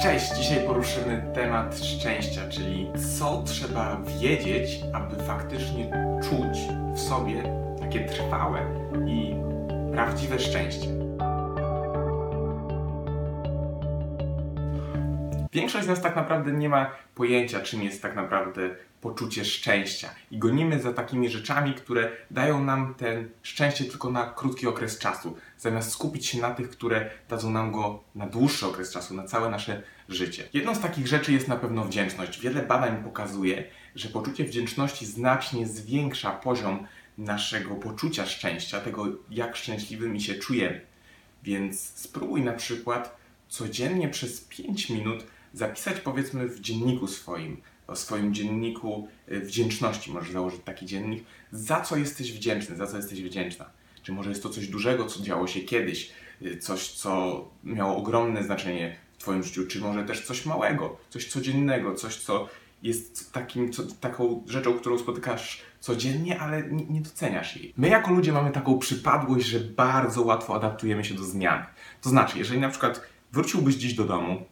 Cześć, dzisiaj poruszymy temat szczęścia, czyli co trzeba wiedzieć, aby faktycznie czuć w sobie takie trwałe i prawdziwe szczęście. Większość z nas tak naprawdę nie ma pojęcia, czym jest tak naprawdę poczucie szczęścia. I gonimy za takimi rzeczami, które dają nam ten szczęście tylko na krótki okres czasu, zamiast skupić się na tych, które dadzą nam go na dłuższy okres czasu, na całe nasze życie. Jedną z takich rzeczy jest na pewno wdzięczność. Wiele badań pokazuje, że poczucie wdzięczności znacznie zwiększa poziom naszego poczucia szczęścia, tego jak szczęśliwymi się czujemy. Więc spróbuj na przykład codziennie przez 5 minut zapisać powiedzmy w dzienniku swoim, o swoim dzienniku y, wdzięczności, możesz założyć taki dziennik, za co jesteś wdzięczny, za co jesteś wdzięczna. Czy może jest to coś dużego, co działo się kiedyś, y, coś, co miało ogromne znaczenie w Twoim życiu, czy może też coś małego, coś codziennego, coś, co jest takim, co, taką rzeczą, którą spotykasz codziennie, ale nie, nie, doceniasz jej. My jako ludzie mamy taką przypadłość, że bardzo łatwo adaptujemy się do zmian. To znaczy, jeżeli na przykład wróciłbyś dziś do domu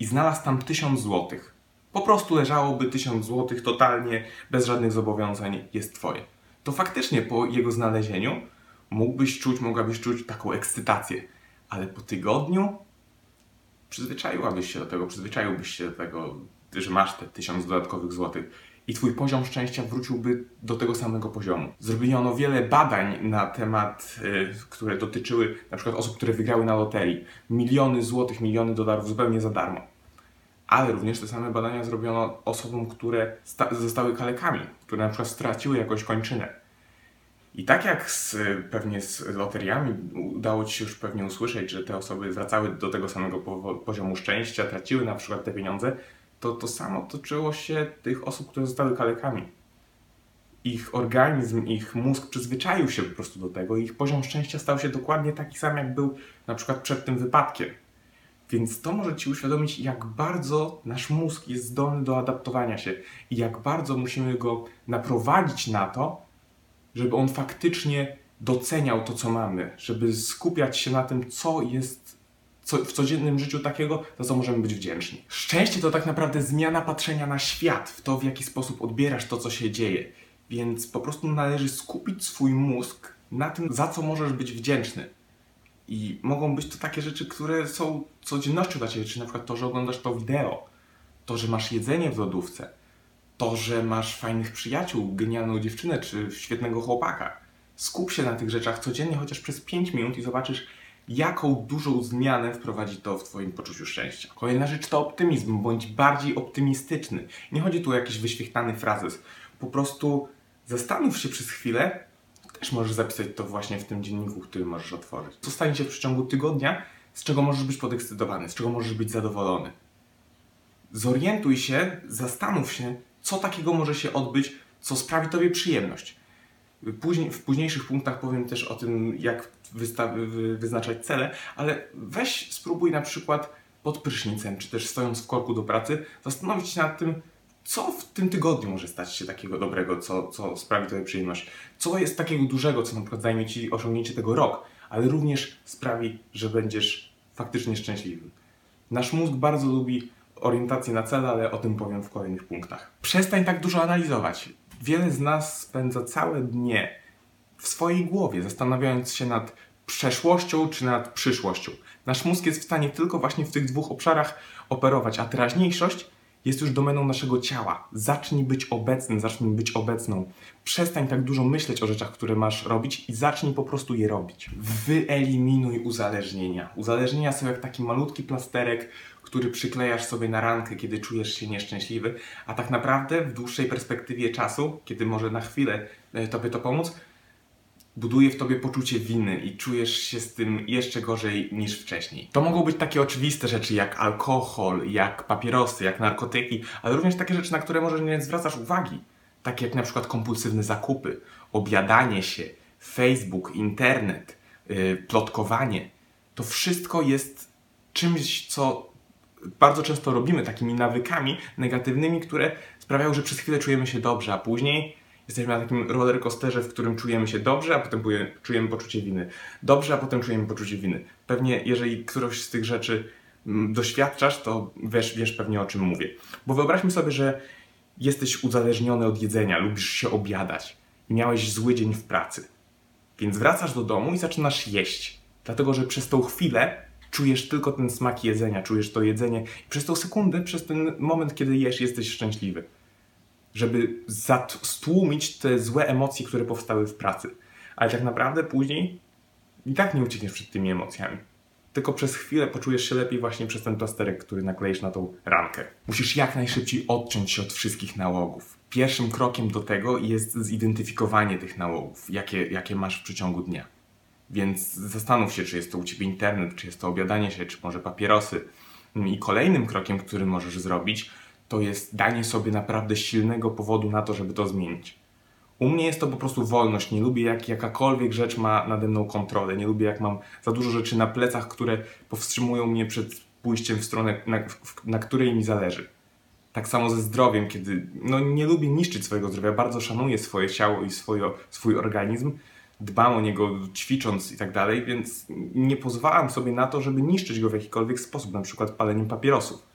i znalazł tam tysiąc złotych, po prostu leżałoby tysiąc złotych totalnie, bez żadnych zobowiązań, jest twoje. To faktycznie po jego znalezieniu mógłbyś czuć, mogłabyś czuć taką ekscytację, ale po tygodniu przyzwyczaiłabyś się do tego, przyzwyczaiłbyś się do tego, że masz te tysiąc dodatkowych złotych i twój poziom szczęścia wróciłby do tego samego poziomu. Zrobiono wiele badań na temat, y, które dotyczyły na przykład osób, które wygrały na loterii. Miliony złotych, miliony dolarów zupełnie za darmo. Ale również te same badania zrobiono osobom, które zostały kalekami, które na przykład straciły jakąś kończynę. I tak jak z, pewnie z loteriami udało Ci się już pewnie usłyszeć, że te osoby wracały do tego samego poziomu szczęścia, traciły na przykład te pieniądze, to to samo toczyło się tych osób, które zostały kalekami. Ich organizm, ich mózg przyzwyczaił się po prostu do tego i ich poziom szczęścia stał się dokładnie taki sam, jak był na przykład przed tym wypadkiem. Więc to może Ci uświadomić, jak bardzo nasz mózg jest zdolny do adaptowania się i jak bardzo musimy go naprowadzić na to, żeby on faktycznie doceniał to, co mamy, żeby skupiać się na tym, co jest co, w codziennym życiu takiego, za co możemy być wdzięczni. Szczęście to tak naprawdę zmiana patrzenia na świat, w to, w jaki sposób odbierasz to, co się dzieje. Więc po prostu należy skupić swój mózg na tym, za co możesz być wdzięczny. I mogą być to takie rzeczy, które są codziennością dla Ciebie, czyli na przykład to, że oglądasz to wideo, to, że masz jedzenie w lodówce, to, że masz fajnych przyjaciół, genialną dziewczynę czy świetnego chłopaka. Skup się na tych rzeczach codziennie, chociaż przez 5 minut i zobaczysz, jaką dużą zmianę wprowadzi to w Twoim poczuciu szczęścia. Kolejna rzecz to optymizm, bądź bardziej optymistyczny. Nie chodzi tu o jakiś wyświechtany frazes. Po prostu zastanów się przez chwilę, też możesz zapisać to właśnie w tym dzienniku, który możesz otworzyć. Co stanie się w przeciągu tygodnia, z czego możesz być podekscytowany, z czego możesz być zadowolony. Zorientuj się, zastanów się, co takiego może się odbyć, co sprawi Tobie przyjemność. Później, w późniejszych punktach powiem też o tym, jak wyznaczać cele, ale weź spróbuj na przykład pod prysznicem, czy też stojąc w korku do pracy, zastanowić się nad tym, co w tym tygodniu może stać się takiego dobrego, co, co sprawi Tobie przyjemność? Co jest takiego dużego, co na zajmie Ci osiągnięcie tego rok, ale również sprawi, że będziesz faktycznie szczęśliwy. Nasz mózg bardzo lubi orientację na cele, ale o tym powiem w kolejnych punktach. Przestań tak dużo analizować. Wiele z nas spędza całe dnie w swojej głowie, zastanawiając się nad przeszłością czy nad przyszłością. Nasz mózg jest w stanie tylko właśnie w tych dwóch obszarach operować, a teraźniejszość jest już domeną naszego ciała. Zacznij być obecny, zacznij być obecną. Przestań tak dużo myśleć o rzeczach, które masz robić i zacznij po prostu je robić. Wyeliminuj uzależnienia. Uzależnienia są jak taki malutki plasterek, który przyklejasz sobie na rankę, kiedy czujesz się nieszczęśliwy, a tak naprawdę w dłuższej perspektywie czasu, kiedy może na chwilę e, tobie to pomóc, buduje w tobie poczucie winy i czujesz się z tym jeszcze gorzej niż wcześniej. To mogą być takie oczywiste rzeczy jak alkohol, jak papierosy, jak narkotyki, ale również takie rzeczy, na które może nie zwracasz uwagi. Takie jak na przykład kompulsywne zakupy, obiadanie się, Facebook, internet, yy, plotkowanie. To wszystko jest czymś, co bardzo często robimy, takimi nawykami negatywnymi, które sprawiają, że przez chwilę czujemy się dobrze, a później Jesteśmy na takim rollercoasterze, w którym czujemy się dobrze, a potem czujemy poczucie winy. Dobrze, a potem czujemy poczucie winy. Pewnie, jeżeli któraś z tych rzeczy mm, doświadczasz, to wiesz, wiesz pewnie o czym mówię. Bo wyobraźmy sobie, że jesteś uzależniony od jedzenia, lubisz się obiadać i miałeś zły dzień w pracy. Więc wracasz do domu i zaczynasz jeść. Dlatego, że przez tą chwilę czujesz tylko ten smak jedzenia, czujesz to jedzenie i przez tą sekundę, przez ten moment, kiedy jesz, jesteś szczęśliwy. Żeby stłumić te złe emocje, które powstały w pracy. Ale tak naprawdę później i tak nie uciekniesz przed tymi emocjami. Tylko przez chwilę poczujesz się lepiej właśnie przez ten plasterek, który nakleisz na tą rankę. Musisz jak najszybciej odciąć się od wszystkich nałogów. Pierwszym krokiem do tego jest zidentyfikowanie tych nałogów, jakie, jakie masz w przeciągu dnia. Więc zastanów się, czy jest to u Ciebie internet, czy jest to obiadanie się, czy może papierosy. I kolejnym krokiem, który możesz zrobić, to jest danie sobie naprawdę silnego powodu na to, żeby to zmienić. U mnie jest to po prostu wolność. Nie lubię, jak jakakolwiek rzecz ma nade mną kontrolę. Nie lubię, jak mam za dużo rzeczy na plecach, które powstrzymują mnie przed pójściem w stronę, na, na której mi zależy. Tak samo ze zdrowiem, kiedy no, nie lubię niszczyć swojego zdrowia. Bardzo szanuję swoje ciało i swoje, swój organizm. Dbam o niego ćwicząc i tak dalej, więc nie pozwalam sobie na to, żeby niszczyć go w jakikolwiek sposób, na przykład paleniem papierosów.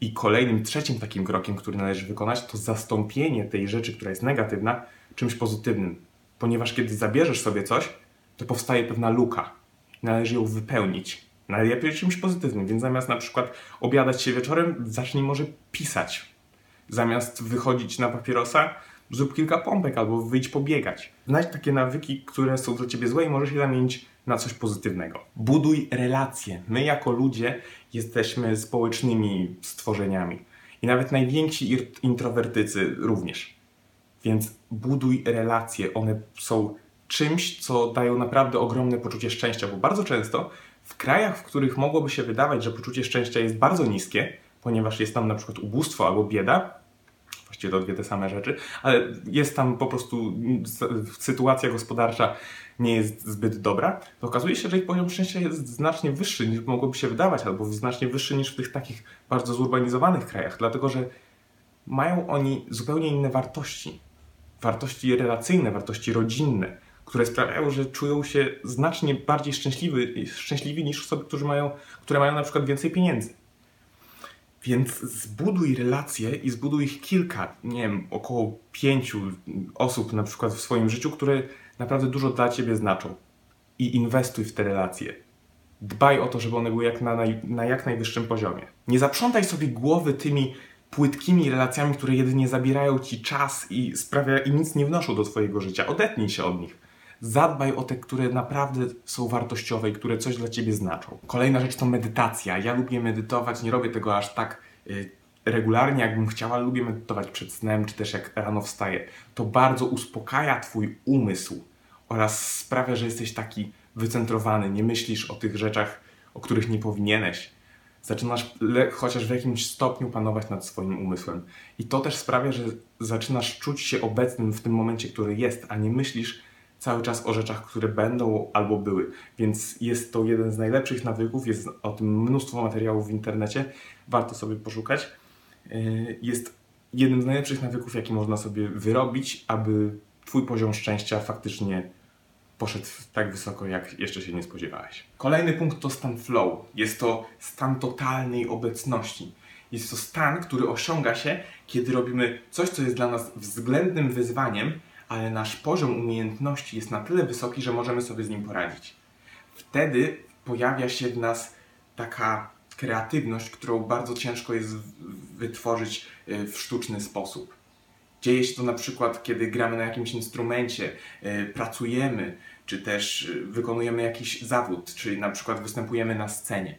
I kolejnym, trzecim takim krokiem, który należy wykonać, to zastąpienie tej rzeczy, która jest negatywna, czymś pozytywnym. Ponieważ kiedy zabierzesz sobie coś, to powstaje pewna luka. Należy ją wypełnić. Najlepiej czymś pozytywnym, więc zamiast na przykład obiadać się wieczorem, zacznij może pisać. Zamiast wychodzić na papierosa, zrób kilka pompek albo wyjdź pobiegać. Znajdź takie nawyki, które są dla ciebie złe i możesz je zamienić na coś pozytywnego. Buduj relacje. My jako ludzie jesteśmy społecznymi stworzeniami. I nawet najwięksi introwertycy również. Więc buduj relacje. One są czymś, co dają naprawdę ogromne poczucie szczęścia, bo bardzo często w krajach, w których mogłoby się wydawać, że poczucie szczęścia jest bardzo niskie, ponieważ jest tam na przykład ubóstwo albo bieda, właściwie to dwie te same rzeczy, ale jest tam po prostu sytuacja gospodarcza nie jest zbyt dobra, to okazuje się, że ich poziom szczęścia jest znacznie wyższy niż mogłoby się wydawać, albo znacznie wyższy niż w tych takich bardzo zurbanizowanych krajach, dlatego że mają oni zupełnie inne wartości. Wartości relacyjne, wartości rodzinne, które sprawiają, że czują się znacznie bardziej szczęśliwi, szczęśliwi niż osoby, które mają, które mają na przykład więcej pieniędzy. Więc zbuduj relacje i zbuduj ich kilka, nie wiem, około pięciu osób na przykład w swoim życiu, które naprawdę dużo dla ciebie znaczą. I inwestuj w te relacje. Dbaj o to, żeby one były jak na, na jak najwyższym poziomie. Nie zaprzątaj sobie głowy tymi płytkimi relacjami, które jedynie zabierają ci czas i sprawia i nic nie wnoszą do twojego życia. Odetnij się od nich. Zadbaj o te, które naprawdę są wartościowe i które coś dla ciebie znaczą. Kolejna rzecz to medytacja. Ja lubię medytować, nie robię tego aż tak y, regularnie, jakbym chciała. Lubię medytować przed snem, czy też jak rano wstaję. To bardzo uspokaja twój umysł oraz sprawia, że jesteś taki wycentrowany, nie myślisz o tych rzeczach, o których nie powinieneś. Zaczynasz chociaż w jakimś stopniu panować nad swoim umysłem. I to też sprawia, że zaczynasz czuć się obecnym w tym momencie, który jest, a nie myślisz cały czas o rzeczach, które będą albo były. Więc jest to jeden z najlepszych nawyków, jest o tym mnóstwo materiałów w internecie, warto sobie poszukać. Yy, jest jednym z najlepszych nawyków, jaki można sobie wyrobić, aby Twój poziom szczęścia faktycznie poszedł tak wysoko, jak jeszcze się nie spodziewałeś. Kolejny punkt to stan flow. Jest to stan totalnej obecności. Jest to stan, który osiąga się, kiedy robimy coś, co jest dla nas względnym wyzwaniem, ale nasz poziom umiejętności jest na tyle wysoki, że możemy sobie z nim poradzić. Wtedy pojawia się w nas taka kreatywność, którą bardzo ciężko jest wytworzyć e, w sztuczny sposób. Dzieje się to na przykład, kiedy gramy na jakimś instrumencie, e, pracujemy, czy też e, wykonujemy jakiś zawód, czyli na przykład występujemy na scenie.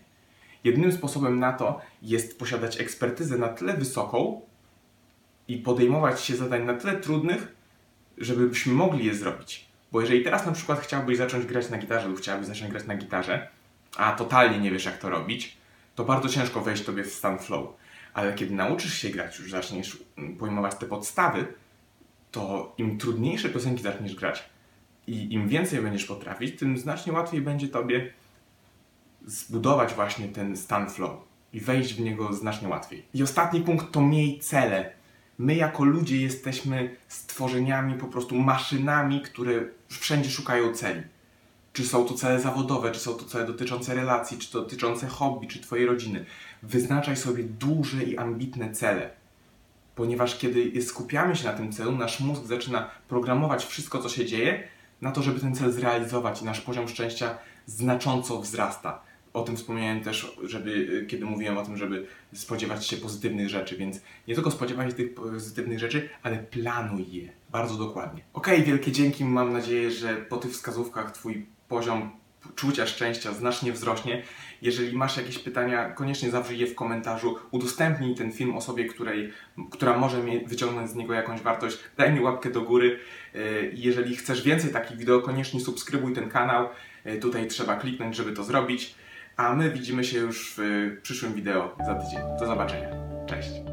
Jedynym sposobem na to jest posiadać ekspertyzę na tyle wysoką i podejmować się zadań na tyle trudnych, żebyśmy mogli je zrobić. Bo jeżeli teraz na przykład chciałbyś zacząć grać na gitarze lub chciałbyś zacząć grać na gitarze, a totalnie nie wiesz jak to robić, to bardzo ciężko wejść tobie w stan flow. Ale kiedy nauczysz się grać, już zaczniesz pojmować te podstawy, to im trudniejsze piosenki zaczniesz grać i im więcej będziesz potrafić, tym znacznie łatwiej będzie tobie zbudować właśnie ten stan flow i wejść w niego znacznie łatwiej. I ostatni punkt to miej cele my jako ludzie jesteśmy stworzeniami, po prostu maszynami, które wszędzie szukają celi. Czy są to cele zawodowe, czy są to cele dotyczące relacji, czy dotyczące hobby, czy Twojej rodziny. Wyznaczaj sobie duże i ambitne cele. Ponieważ kiedy skupiamy się na tym celu, nasz mózg zaczyna programować wszystko, co się dzieje, na to, żeby ten cel zrealizować i nasz poziom szczęścia znacząco wzrasta. O tym wspomniałem też, żeby, kiedy mówiłem o tym, żeby spodziewać się pozytywnych rzeczy, więc nie tylko spodziewaj się tych pozytywnych rzeczy, ale planuj je bardzo dokładnie. Ok, wielkie dzięki. Mam nadzieję, że po tych wskazówkach Twój poziom czucia szczęścia znacznie wzrośnie. Jeżeli masz jakieś pytania, koniecznie zawrzyj je w komentarzu. Udostępnij ten film osobie, której, która może wyciągnąć z niego jakąś wartość. Daj mi łapkę do góry. Yy, Jeżeli chcesz więcej takich wideo, koniecznie subskrybuj ten kanał. Yy, Tutaj trzeba kliknąć, żeby to zrobić. A my widzimy się już w przyszłym wideo za tydzień. Do zobaczenia. Cześć.